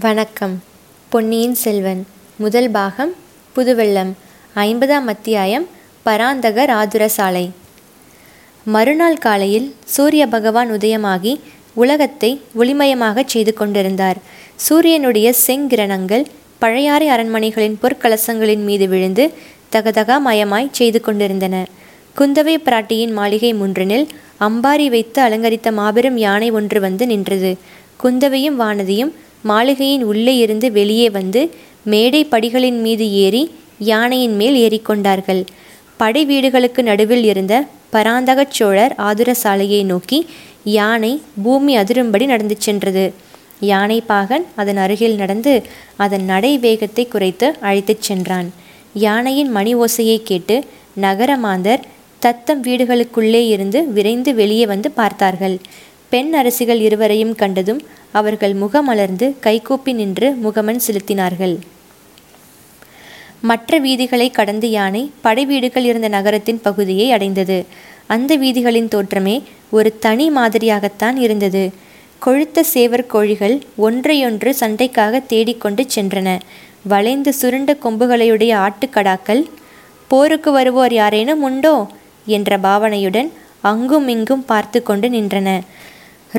வணக்கம். பொன்னியின் செல்வன். முதல் பாகம் புதுவெள்ளம். ஐம்பதாம் அத்தியாயம் பராந்தகர் ராதுரசாலை. மறுநாள் காலையில் சூரிய பகவான் உதயமாகி உலகத்தை ஒளிமயமாகச் செய்து கொண்டிருந்தார். சூரியனுடைய செங்கிரணங்கள் பழையாறை அரண்மனைகளின் பொற்கலசங்களின் மீது விழுந்து தகதகா மயமாய் செய்து கொண்டிருந்தன. குந்தவை பிராட்டியின் மாளிகை முன்றினில் அம்பாரி வைத்து அலங்கரித்த மாபெரும் யானை ஒன்று வந்து நின்றது. குந்தவையும் வானதியும் மாளிகையின் உள்ளே இருந்து வெளியே வந்து மேடை படிகளின் மீது ஏறி யானையின் மேல் ஏறிக்கொண்டார்கள். படை வீடுகளுக்கு நடுவில் இருந்த பராந்தகச் சோழர் ஆதுர சாலையை நோக்கி யானை பூமி அதிரும்படி நடந்து சென்றது. யானை பாகன் அதன் அருகில் நடந்து அதன் நடை வேகத்தை குறைத்து அழைத்துச் சென்றான். யானையின் மணி ஓசையை கேட்டு நகரமாந்தர் தத்தம் வீடுகளுக்குள்ளே இருந்து விரைந்து வெளியே வந்து பார்த்தார்கள். பெண் அரசிகள் இருவரையும் கண்டதும் அவர்கள் முகமலர்ந்து கைகூப்பி நின்று முகமன் செலுத்தினார்கள். மற்ற வீதிகளை கடந்து யானை படை வீடுகள் இருந்த நகரத்தின் பகுதியை அடைந்தது. அந்த வீதிகளின் தோற்றமே ஒரு தனி மாதிரியாகத்தான் இருந்தது. கொழுத்த சேவர் கோழிகள் ஒன்றையொன்று சண்டைக்காக தேடிக்கொண்டு சென்றன. வளைந்து சுருண்ட கொம்புகளையுடைய ஆட்டுக்கடாக்கள் போருக்கு வருவோர் யாரேனும் உண்டோ? என்ற பாவனையுடன் அங்கும் இங்கும் பார்த்து கொண்டு நின்றன.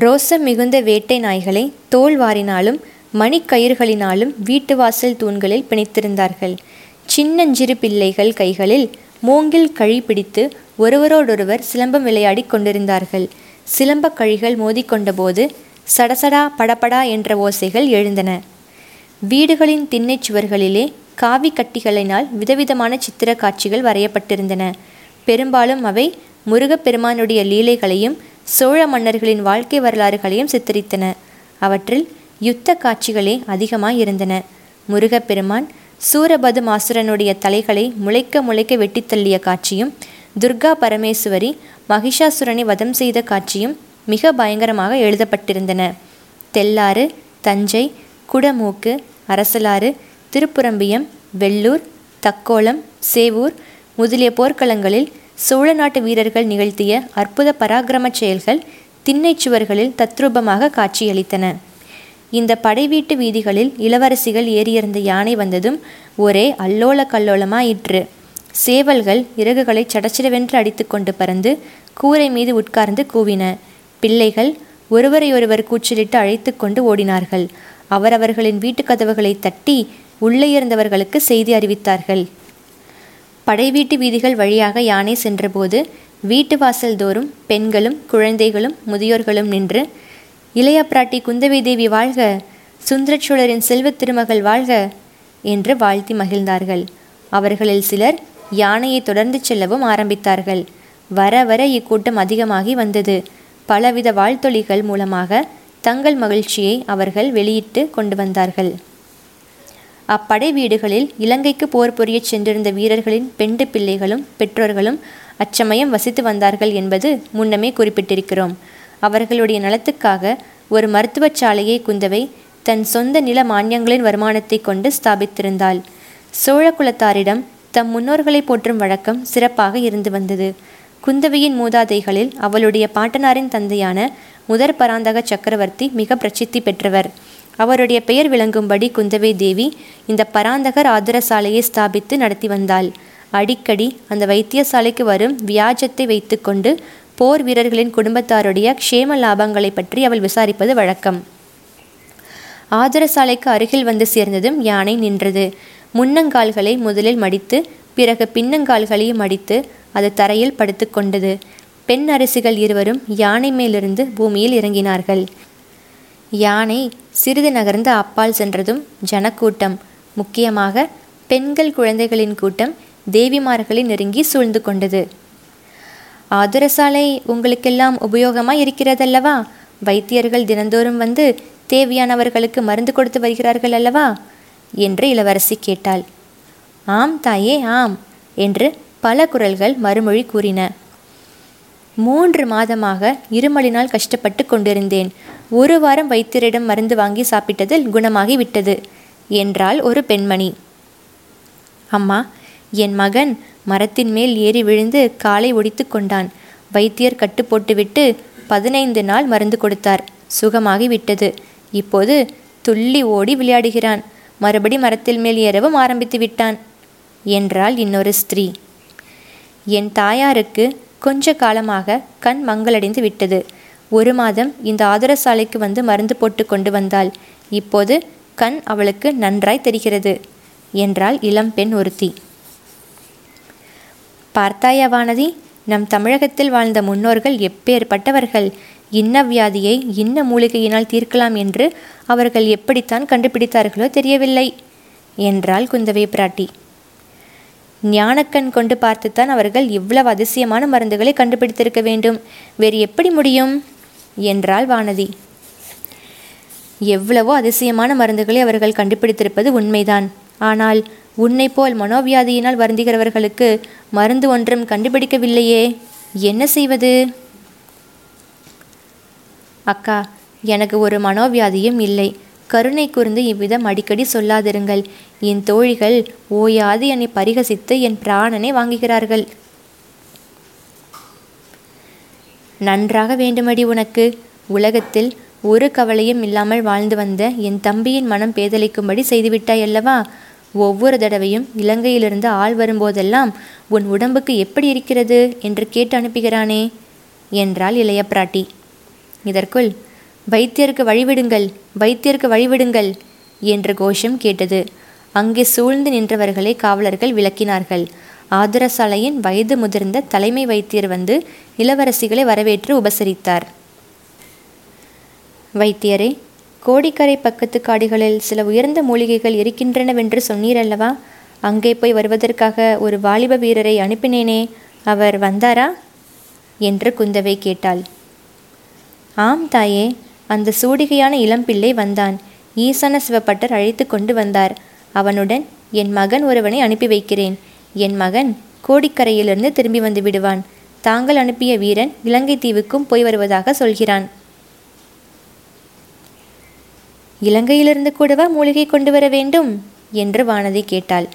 ரோசம் மிகுந்த வேட்டை நாய்களை தோல் வாரினாலும் மணிக்கயிறுகளினாலும் வீட்டு வாசல் தூண்களில் பிணைத்திருந்தார்கள். சின்னஞ்சிறு பிள்ளைகள் கைகளில் மூங்கில் கழி பிடித்து ஒருவரோடொருவர் சிலம்பம் விளையாடி கொண்டிருந்தார்கள். சிலம்ப கழிகள் மோதிக்கொண்டபோது சடசடா படபடா என்ற ஓசைகள் எழுந்தன. வீடுகளின் திண்ணைச் சுவர்களிலே காவி கட்டிகளினால் விதவிதமான சித்திர காட்சிகள் வரையப்பட்டிருந்தன. பெரும்பாலும் அவை முருகப்பெருமானுடைய லீலைகளையும் சோழ மன்னர்களின் வாழ்க்கை வரலாறுகளையும் சித்தரித்தன. அவற்றில் யுத்த காட்சிகளே அதிகமாய் இருந்தன முருகப்பெருமான் சூரபது மாசுரனுடைய தலைகளை முளைக்க முளைக்க வெட்டித்தள்ளிய காட்சியும் துர்கா பரமேஸ்வரி மகிஷாசுரனை வதம் செய்த காட்சியும் மிக பயங்கரமாக எழுதப்பட்டிருந்தன. தெல்லாறு தஞ்சை குடமூக்கு அரசலாறு திருப்புரம்பியம் வெள்ளூர் தக்கோலம் சேவூர் முதலிய போர்க்களங்களில் சோழ நாட்டு வீரர்கள் நிகழ்த்திய அற்புத பராக்கிரம செயல்கள் திண்ணைச் சுவர்களில் தத்ரூபமாக காட்சியளித்தன. இந்த படைவீட்டு வீதிகளில் இளவரசிகள் ஏறியிருந்த யானை வந்ததும் ஒரே அல்லோல கல்லோலமாயிற்று. சேவல்கள் இறகுகளை சடச்சிடவென்று அடித்துக்கொண்டு பறந்து கூரை மீது உட்கார்ந்து கூவின. பிள்ளைகள் ஒருவரையொருவர் கூச்சலிட்டு அழைத்து கொண்டு ஓடினார்கள். அவரவர்களின் வீட்டுக் கதவுகளை தட்டி உள்ளே இருந்தவர்களுக்கு செய்தி அறிவித்தார்கள். படைவீட்டு வீதிகள் வழியாக யானை சென்றபோது வீட்டு வாசல் தோறும் பெண்களும் குழந்தைகளும் முதியோர்களும் நின்று இளைய பிராட்டி குந்தவை தேவி வாழ்க சுந்தரச்சோழரின் செல்வத் திருமகள் வாழ்க என்று வாழ்த்தி மகிழ்ந்தார்கள். அவர்களில் சிலர் யானையை தொடர்ந்து செல்லவும் ஆரம்பித்தார்கள். வர வர இக்கூட்டம் அதிகமாகி வந்தது. பலவித வாழ்த்தொழிகள் மூலமாக தங்கள் மகிழ்ச்சியை அவர்கள் வெளியிட்டு கொண்டு வந்தார்கள். அப்படை வீடுகளில் இலங்கைக்கு போர் புரியச் சென்றிருந்த வீரர்களின் பெண்டு பிள்ளைகளும் பெற்றோர்களும் அச்சமயம் வசித்து வந்தார்கள் என்பது முன்னமே குறிப்பிட்டிருக்கிறோம். அவர்களுடைய நலத்துக்காக ஒரு மருத்துவச் சாலையை குந்தவை தன் சொந்த நில மானியங்களின் வருமானத்தை கொண்டு ஸ்தாபித்திருந்தாள். சோழ குலத்தாரிடம் தம் முன்னோர்களை போற்றும் வழக்கம் சிறப்பாக இருந்து வந்தது. குந்தவையின் மூதாதைகளில் அவளுடைய பாட்டனாரின் தந்தையான முதற் பராந்தக சக்கரவர்த்தி மிக பிரசித்தி பெற்றவர். அவருடைய பெயர் விளங்கும்படி குந்தவை தேவி இந்த பராந்தகர் ஆதரசாலையை ஸ்தாபித்து நடத்தி வந்தாள். அடிக்கடி அந்த வைத்தியசாலைக்கு வரும் வியாஜத்தை வைத்துக்கொண்டு போர் வீரர்களின் குடும்பத்தாருடைய க்ஷேம லாபங்களை பற்றி அவள் விசாரிப்பது வழக்கம். ஆதரசாலைக்கு அருகில் வந்து சேர்ந்ததும் யானை நின்றது. முன்னங்கால்களை முதலில் மடித்து பிறகு பின்னங்கால்களையும் மடித்து அது தரையில் படுத்துக்கொண்டது. பெண் அரசிகள் இருவரும் யானை மேலிருந்து பூமியில் இறங்கினார்கள். யானை சிறிது நகர்ந்து அப்பால் சென்றதும் ஜனக்கூட்டம். முக்கியமாக பெண்கள் குழந்தைகளின் கூட்டம் தேவிமார்களை நெருங்கி சூழ்ந்து கொண்டது. ஆதுரசாலை உங்களுக்கெல்லாம் உபயோகமாய் இருக்கிறதல்லவா? வைத்தியர்கள் தினந்தோறும் வந்து தேவையானவர்களுக்கு மருந்து கொடுத்து வருகிறார்கள் அல்லவா என்று இளவரசி கேட்டாள். ஆம் தாயே ஆம் என்று பல குரல்கள் மறுமொழி கூறின. மூன்று மாதமாக இருமலினால் கஷ்டப்பட்டு கொண்டிருந்தேன். ஒரு வாரம் வைத்தியரிடம் மருந்து வாங்கி சாப்பிட்டதில் குணமாகி விட்டது என்றாள் ஒரு பெண்மணி. அம்மா என் மகன் மரத்தின் மேல் ஏறி விழுந்து காலை ஒடித்து கொண்டான். வைத்தியர் கட்டு போட்டுவிட்டு பதினைந்து நாள் மருந்து கொடுத்தார். சுகமாகி விட்டது இப்போது துள்ளி ஓடி விளையாடுகிறான். மறுபடி மரத்தில் மேல் ஏறவும் ஆரம்பித்து விட்டான் என்றாள் இன்னொரு ஸ்திரீ. என் தாயாருக்கு கொஞ்ச காலமாக கண் மங்களடைந்து விட்டது. ஒரு மாதம் இந்த ஆதரசாலைக்கு வந்து மருந்து போட்டு கொண்டு வந்தாள். இப்போது கண் அவளுக்கு நன்றாய் தெரிகிறது என்றாள் இளம்பெண் ஒருத்தி. பார்த்தாயா வானதி நம் தமிழகத்தில் வாழ்ந்த முன்னோர்கள் எப்பேற்பட்டவர்கள்? இன்ன வியாதியை இன்ன மூலிகையினால் தீர்க்கலாம் என்று அவர்கள் எப்படித்தான் கண்டுபிடித்தார்களோ தெரியவில்லை என்றாள் குந்தவை பிராட்டி. ஞானக்கண் கொண்டு பார்த்துத்தான் அவர்கள் இவ்வளவு அதிசயமான மருந்துகளை கண்டுபிடித்திருக்க வேண்டும். வேறு எப்படி முடியும்? என்றாள் வானதி. எவ்வளவோ அதிசயமான மருந்துகளை அவர்கள் கண்டுபிடித்திருப்பது உண்மைதான். ஆனால் உன்னை போல் மனோவியாதியினால் வருந்துகிறவர்களுக்கு மருந்து ஒன்றும் கண்டுபிடிக்கவில்லையே. என்ன செய்வது? அக்கா எனக்கு ஒரு மனோவியாதியும் இல்லை. கருணை கூர்ந்து இவ்விதம் அடிக்கடி சொல்லாதிருங்கள். என் தோழிகள் ஓயாது என்னை பரிகசித்து என் பிராணனை வாங்குகிறார்கள். நன்றாக வேண்டுமடி உனக்கு. உலகத்தில் ஒரு கவலையும் இல்லாமல் வாழ்ந்து வந்த என் தம்பியின் மனம் பேதலிக்கும்படி செய்துவிட்டாய் அல்லவா? ஒவ்வொரு தடவையும் இலங்கையிலிருந்து ஆள் வரும்போதெல்லாம் உன் உடம்புக்கு எப்படி இருக்கிறது? என்று கேட்டு அனுப்புகிறானே. என்றாள் இளைய பிராட்டி. இதற்குள் வைத்தியருக்கு வழிவிடுங்கள் வைத்தியருக்கு வழிவிடுங்கள் என்ற கோஷம் கேட்டது. அங்கே சூழ்ந்து நின்றவர்களை காவலர்கள் விளக்கினார்கள். ஆதரசாலையின் வயது முதிர்ந்த தலைமை வைத்தியர் வந்து இளவரசிகளை வரவேற்று உபசரித்தார். வைத்தியரே கோடிக்கரை பக்கத்து காடுகளில் சில உயர்ந்த மூலிகைகள் இருக்கின்றனவென்று சொன்னீரல்லவா அங்கே போய் வருவதற்காக ஒரு வாலிப வீரரை அனுப்பினேனே அவர் வந்தாரா? என்று குந்தவை கேட்டாள். ஆம் தாயே அந்த சூடிகையான இளம்பிள்ளை வந்தான். ஈசன சிவப்பட்டர் அழைத்து கொண்டு வந்தார். அவனுடன் என் மகன் ஒருவனை அனுப்பி வைக்கிறேன். என் மகன் கோடிக்கரையிலிருந்து திரும்பி வந்து விடுவான். தாங்கள் அனுப்பிய வீரன் இலங்கை தீவுக்கும் போய் வருவதாக சொல்கிறான். இலங்கையிலிருந்து கூடவா மூலிகை கொண்டு வர வேண்டும்? என்று வானதி கேட்டாள்.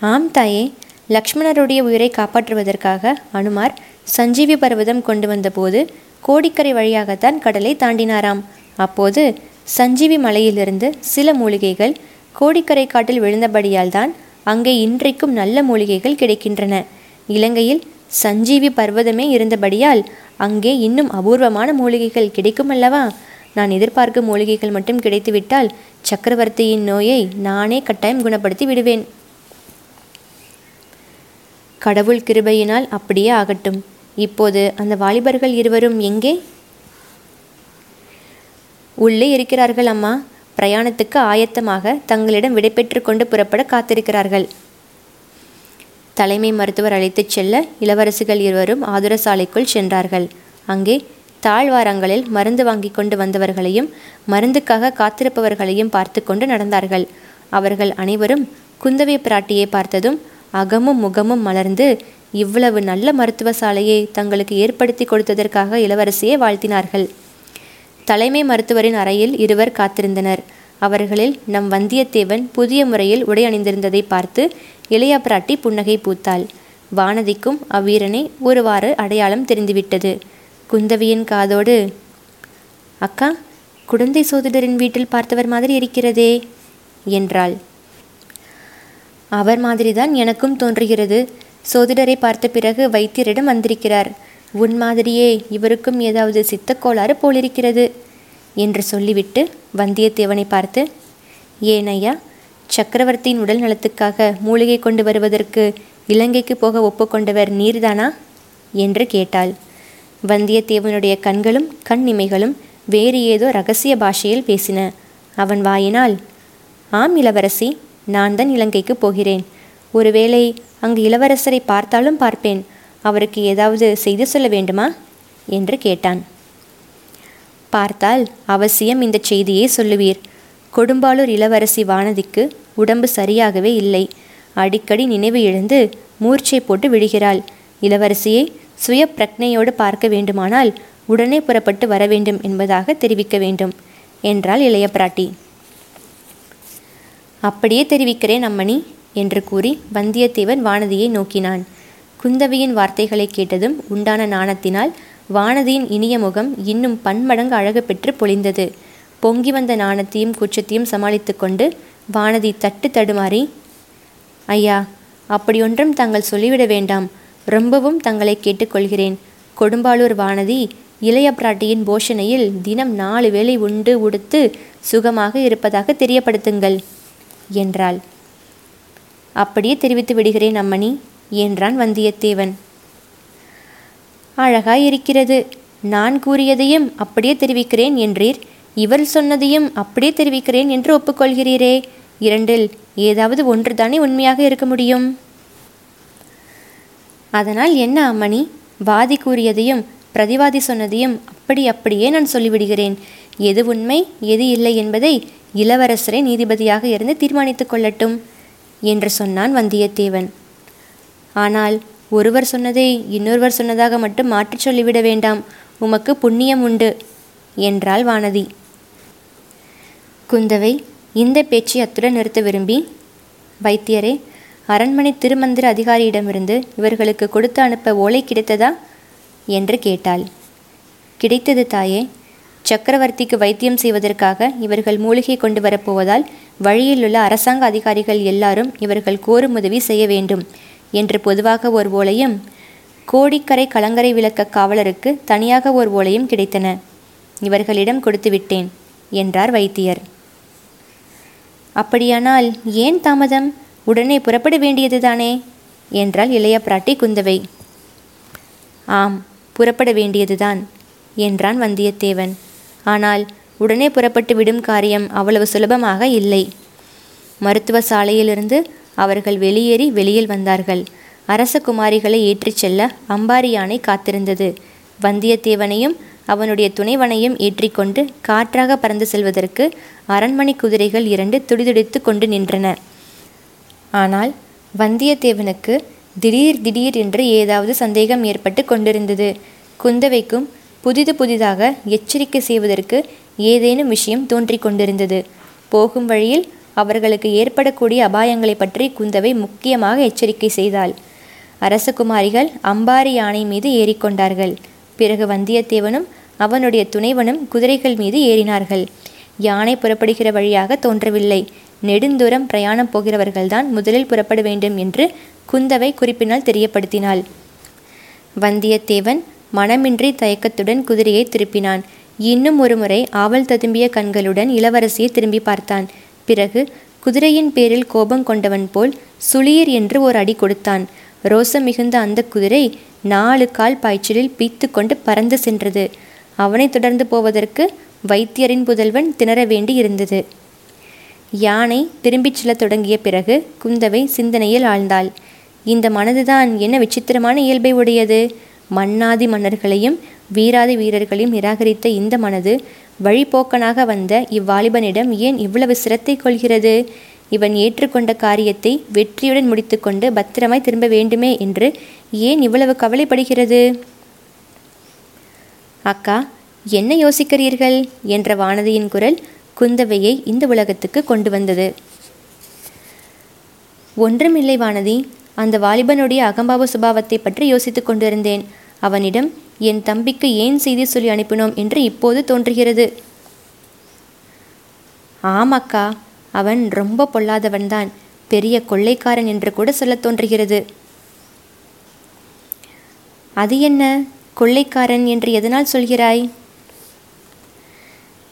ஆம் தாயே லக்ஷ்மணருடைய உயிரை காப்பாற்றுவதற்காக அனுமார் சஞ்சீவி பர்வதம் கொண்டு வந்தபோது கோடிக்கரை வழியாகத்தான் கடலை தாண்டினாராம். அப்போது சஞ்சீவி மலையிலிருந்து சில மூலிகைகள் கோடிக்கரை காட்டில் விழுந்தபடியால் தான் அங்கே இன்றைக்கும் நல்ல மூலிகைகள் கிடைக்கின்றன. இலங்கையில் சஞ்சீவி பர்வதமே இருந்தபடியால் அங்கே இன்னும் அபூர்வமான மூலிகைகள் கிடைக்கும் அல்லவா நான் எதிர்பார்க்கும் மூலிகைகள் மட்டும் கிடைத்துவிட்டால் சக்கரவர்த்தியின் நோயை நானே கட்டாயம் குணப்படுத்தி விடுவேன். கடவுள் கிருபையினால் அப்படியே ஆகட்டும். இப்போது அந்த வாலிபர்கள் இருவரும் எங்கே? உள்ளே இருக்கிறார்கள் அம்மா. பிரயாணத்துக்கு ஆயத்தமாக தங்களிடம் விடைபெற்று கொண்டு புறப்பட காத்திருக்கிறார்கள். தலைமை மருத்துவர் அழைத்துச் செல்ல இளவரசிகள் இருவரும் ஆதுரசாலைக்குள் சென்றார்கள். அங்கே தாழ்வாரங்களில் மருந்து வாங்கி கொண்டு வந்தவர்களையும் மருந்துக்காக காத்திருப்பவர்களையும் பார்த்து கொண்டு நடந்தார்கள். அவர்கள் அனைவரும் குந்தவை பிராட்டியை பார்த்ததும் அகமும் முகமும் மலர்ந்து இவ்வளவு நல்ல மருத்துவ சாலையை தங்களுக்கு ஏற்படுத்தி கொடுத்ததற்காக இளவரசியை வாழ்த்தினார்கள். தலைமை மருத்துவரின் அறையில் இருவர் காத்திருந்தனர். அவர்களில் நம் வந்தியத்தேவன் புதிய முறையில் உடை அணிந்திருந்ததை பார்த்து இளைய பிராட்டி புன்னகை பூத்தாள். வானதிக்கும் அவ்வீரனை ஒருவாறு அடையாளம் தெரிந்துவிட்டது. குந்தவியின் காதோடு அக்கா குழந்தை சோதிடரின் வீட்டில் பார்த்தவர் மாதிரி இருக்கிறதே என்றாள். அவர் மாதிரிதான் எனக்கும் தோன்றுகிறது. சோதிடரை பார்த்த பிறகு வைத்தியரிடம் வந்திருக்கிறார். உன் மாதிரியே இவருக்கும் ஏதாவது சித்தக்கோளாறு போலிருக்கிறது என்று சொல்லிவிட்டு வந்தியத்தேவனை பார்த்து ஏன் ஐயா சக்கரவர்த்தியின் உடல் நலத்துக்காக மூலிகை கொண்டு வருவதற்கு இலங்கைக்கு போக ஒப்புக்கொண்டவர் நீர்தானா? என்று கேட்டாள். வந்தியத்தேவனுடைய கண்களும் கண் இமைகளும் வேறு ஏதோ ரகசிய பாஷையில் பேசின. அவன் வாயினால் ஆம் இளவரசி நான் தான் இலங்கைக்கு போகிறேன். ஒருவேளை அங்கு இளவரசரை பார்த்தாலும் பார்ப்பேன். அவருக்கு ஏதாவது செய்து சொல்ல வேண்டுமா? என்று கேட்டான். பார்த்தால் அவசியம் இந்த செய்தியை சொல்லுவீர். கொடும்பாளூர் இளவரசி வானதிக்கு உடம்பு சரியாகவே இல்லை. அடிக்கடி நினைவு இழந்து மூர்ச்சை போட்டு விழுகிறாள் இளவரசியை சுய பிரக்னையோடு பார்க்க வேண்டுமானால் உடனே புறப்பட்டு வர வேண்டும் என்பதாக தெரிவிக்க வேண்டும் என்றாள் இளைய பிராட்டி. அப்படியே தெரிவிக்கிறேன் அம்மணி என்று கூறி வந்தியத்தேவன் வானதியை நோக்கினான். குந்தவியின் வார்த்தைகளை கேட்டதும் உண்டான நாணத்தினால் வானதியின் இனிய முகம் இன்னும் பன்மடங்கு அழகு பெற்று பொழிந்தது. பொங்கி வந்த நாணத்தையும் குற்றத்தையும் சமாளித்து கொண்டு வானதி தட்டு தடுமாறி ஐயா அப்படியொன்றும் தாங்கள் சொல்லிவிட வேண்டாம். ரொம்பவும் தங்களை கேட்டுக்கொள்கிறேன். கொடும்பாளூர் வானதி இளைய பிராட்டியின் போஷணையில் தினம் நாலு வேளை உண்டு உடுத்து சுகமாக இருப்பதாக தெரியப்படுத்துங்கள் என்றாள். அப்படியே தெரிவித்து விடுகிறேன் அம்மணி. என்றான் வந்தியத்தேவன். அழகாய் இருக்கிறது நான் கூறியதையும் அப்படியே தெரிவிக்கிறேன் என்றீர். இவர் சொன்னதையும் அப்படியே தெரிவிக்கிறேன் என்று ஒப்புக்கொள்கிறீரே. இரண்டில் ஏதாவது ஒன்றுதானே உண்மையாக இருக்க முடியும்? அதனால் என்ன அம்மணி? வாதி கூறியதையும் பிரதிவாதி சொன்னதையும் அப்படி அப்படியே நான் சொல்லிவிடுகிறேன். எது உண்மை எது இல்லை என்பதை இளவரசரை நீதிபதியாக இருந்து தீர்மானித்துக் கொள்ளட்டும் என்று சொன்னான் வந்தியத்தேவன். ஆனால் ஒருவர் சொன்னதை இன்னொருவர் சொன்னதாக மட்டும் மாற்றிச் சொல்லிவிட வேண்டாம். உமக்கு புண்ணியம் உண்டு என்றாள் வானதி. குந்தவை இந்த பேச்சை அத்துடன் நிறுத்த விரும்பி வைத்தியரே அரண்மனை திருமந்திர அதிகாரியிடமிருந்து இவர்களுக்கு கொடுத்து அனுப்ப ஓலை கிடைத்ததா? என்று கேட்டாள். கிடைத்தது தாயே சக்கரவர்த்திக்கு வைத்தியம் செய்வதற்காக இவர்கள் மூலிகை கொண்டு வரப்போவதால் வழியிலுள்ள அரசாங்க அதிகாரிகள் எல்லாரும் இவர்கள் கோரும் உதவி செய்ய வேண்டும். என்று பொதுவாக ஒரு ஓலையும் கோடிக்கரை கலங்கரை விளக்க காவலருக்கு தனியாக ஒரு ஓலையும் கிடைத்தன. இவர்களிடம் கொடுத்து விட்டேன் என்றார் வைத்தியர். அப்படியானால் ஏன் தாமதம்? உடனே புறப்பட வேண்டியதுதானே என்றாள் இளைய பிராட்டி குந்தவை. ஆம் புறப்பட வேண்டியதுதான் என்றான் வந்தியத்தேவன். ஆனால் உடனே புறப்பட்டு விடும் காரியம் அவ்வளவு சுலபமாக இல்லை. மருத்துவ சாலையிலிருந்து அவர்கள் வெளியேறி வெளியில் வந்தார்கள். அரச குமாரிகளை ஏற்றிச் செல்ல அம்பாரி யானை காத்திருந்தது. வந்தியத்தேவனையும் அவனுடைய துணைவனையும் ஏற்றிக்கொண்டு காற்றாக பறந்து செல்வதற்கு அரண்மனை குதிரைகள் இரண்டு துடிதுடித்து கொண்டு நின்றன. ஆனால் வந்தியத்தேவனுக்கு திடீர் திடீர் என்று ஏதாவது சந்தேகம் ஏற்பட்டு கொண்டிருந்தது. குந்தவைக்கும் புதிது புதிதாக எச்சரிக்கை செய்வதற்கு ஏதேனும் விஷயம் தோன்றிக் கொண்டிருந்தது. போகும் வழியில் அவர்களுக்கு ஏற்படக்கூடிய அபாயங்களை பற்றி குந்தவை முக்கியமாக எச்சரிக்கை செய்தாள். அரசகுமாரிகள் அம்பாரி யானை மீது ஏறிக்கொண்டார்கள். பிறகு வந்தியத்தேவனும் அவனுடைய துணைவனும் குதிரைகள் மீது ஏறினார்கள். யானை புறப்படுகிற வழியாக தோன்றவில்லை. நெடுந்தூரம் பிரயாணம் போகிறவர்கள்தான் முதலில் புறப்பட வேண்டும் என்று குந்தவை குறிப்பினால் தெரியப்படுத்தினாள். வந்தியத்தேவன் மனமின்றி தயக்கத்துடன் குதிரையை திருப்பினான். இன்னும் ஒருமுறை ஆவல் ததும்பிய கண்களுடன் இளவரசியை திரும்பி பார்த்தான். பிறகு குதிரையின் பேரில் கோபம் கொண்டவன் போல் சுளீர் என்று ஒரு அடி கொடுத்தான். ரோசம் மிகுந்த அந்த குதிரை நாலு கால் பாய்ச்சலில் பீத்து கொண்டு பறந்து சென்றது. அவனை தொடர்ந்து போவதற்கு வைத்தியரின் புதல்வன் திணற வேண்டி இருந்தது. யானை திரும்பிச் செல்லத் தொடங்கிய பிறகு குந்தவை சிந்தனையில் ஆழ்ந்தாள். இந்த மனதுதான் என்ன விசித்திரமான இயல்பை உடையது? மன்னாதி மன்னர்களையும் வீராதி வீரர்களையும் நிராகரித்த இந்த மனது வழிபோக்கனாக வந்த இவ்வாலிபனிடம் ஏன் இவ்வளவு சிரத்தை கொள்கிறது? இவன் ஏற்றுக்கொண்ட காரியத்தை வெற்றியுடன் முடித்துக்கொண்டு பத்திரமாய் திரும்ப வேண்டுமே என்று ஏன் இவ்வளவு கவலைப்படுகிறது? அக்கா என்ன யோசிக்கிறீர்கள்? என்ற வானதியின் குரல் குந்தவையை இந்த உலகத்துக்கு கொண்டு வந்தது. ஒன்றுமில்லை வானதி அந்த வாலிபனுடைய அகம்பாவ சுபாவத்தை பற்றி யோசித்துக் கொண்டிருந்தேன். அவனிடம் என் தம்பிக்கு ஏன் செய்தி சொல்லி அனுப்பினோம் என்று இப்போது தோன்றுகிறது. ஆமாக்கா அவன் ரொம்ப பொல்லாதவன்தான். பெரிய கொள்ளைக்காரன் என்று கூட சொல்ல தோன்றுகிறது. அது என்ன? கொள்ளைக்காரன் என்று எதனால் சொல்கிறாய்?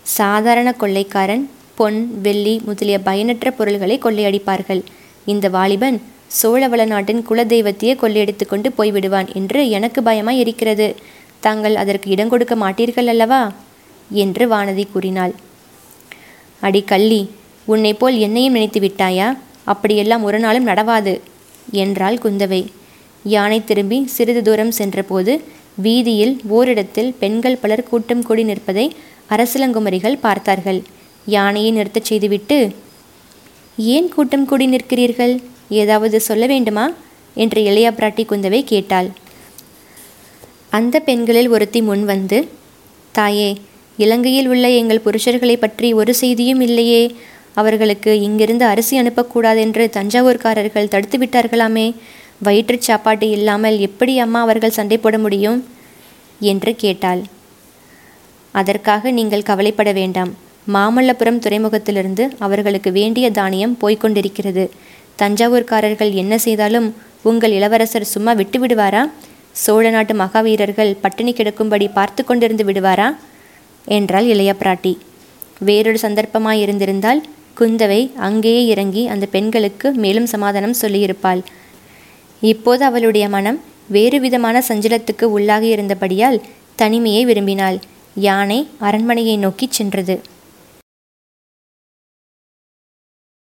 சாதாரண கொள்ளைக்காரன் பொன் வெள்ளி முதலிய பயனற்ற பொருள்களை கொள்ளையடிப்பார்கள். இந்த வாலிபன் சோழவள நாட்டின் குலதெய்வத்தையே கொள்ளையடித்து கொண்டு போய்விடுவான் என்று எனக்கு பயமாய் இருக்கிறது. தாங்கள் அதற்கு இடம் கொடுக்க மாட்டீர்கள் அல்லவா? என்று வானதி கூறினாள். அடி கள்ளி உன்னை போல் என்னையும் நினைத்து விட்டாயா? அப்படியெல்லாம் ஒரு நாளும் நடவாது என்றாள் குந்தவை. யானை திரும்பி சிறிது தூரம் சென்றபோது வீதியில் ஓரிடத்தில் பெண்கள் பலர் கூட்டம் கூடி நிற்பதை அரசலங்குமரிகள் பார்த்தார்கள். யானையை நிறுத்தச் செய்துவிட்டு ஏன் கூட்டம் கூடி நிற்கிறீர்கள்? ஏதாவது சொல்ல வேண்டுமா? என்று இளைய பிராட்டி குந்தவை கேட்டாள். அந்த பெண்களில் ஒருத்தி முன் வந்து தாயே இலங்கையில் உள்ள எங்கள் புருஷர்களை பற்றி ஒரு செய்தியும் இல்லையே. அவர்களுக்கு இங்கிருந்து அரிசி அனுப்பக்கூடாதென்று தஞ்சாவூர்காரர்கள் தடுத்து விட்டார்களாமே. வயிற்றுச் சாப்பாடு இல்லாமல் எப்படி அம்மா அவர்கள் சண்டை போட முடியும்? என்று கேட்டாள். அதற்காக நீங்கள் கவலைப்பட வேண்டாம். மாமல்லபுரம் துறைமுகத்திலிருந்து அவர்களுக்கு வேண்டிய தானியம் போய்க்கொண்டிருக்கிறது தஞ்சாவூர்காரர்கள் என்ன செய்தாலும் உங்கள் இளவரசர் சும்மா விட்டு விடுவாரா சோழ நாட்டு மகாவீரர்கள் பட்டினி கிடக்கும்படி பார்த்து கொண்டிருந்து விடுவாரா? என்றாள் இளைய பிராட்டி. வேறொரு சந்தர்ப்பமாய் இருந்திருந்தால் குந்தவை அங்கேயே இறங்கி அந்த பெண்களுக்கு மேலும் சமாதானம் சொல்லியிருப்பாள். இப்போது அவளுடைய மனம் வேறு விதமான சஞ்சலத்துக்கு உள்ளாகி இருந்தபடியால் தனிமையை விரும்பினாள். யானை அரண்மனையை நோக்கிச் சென்றது.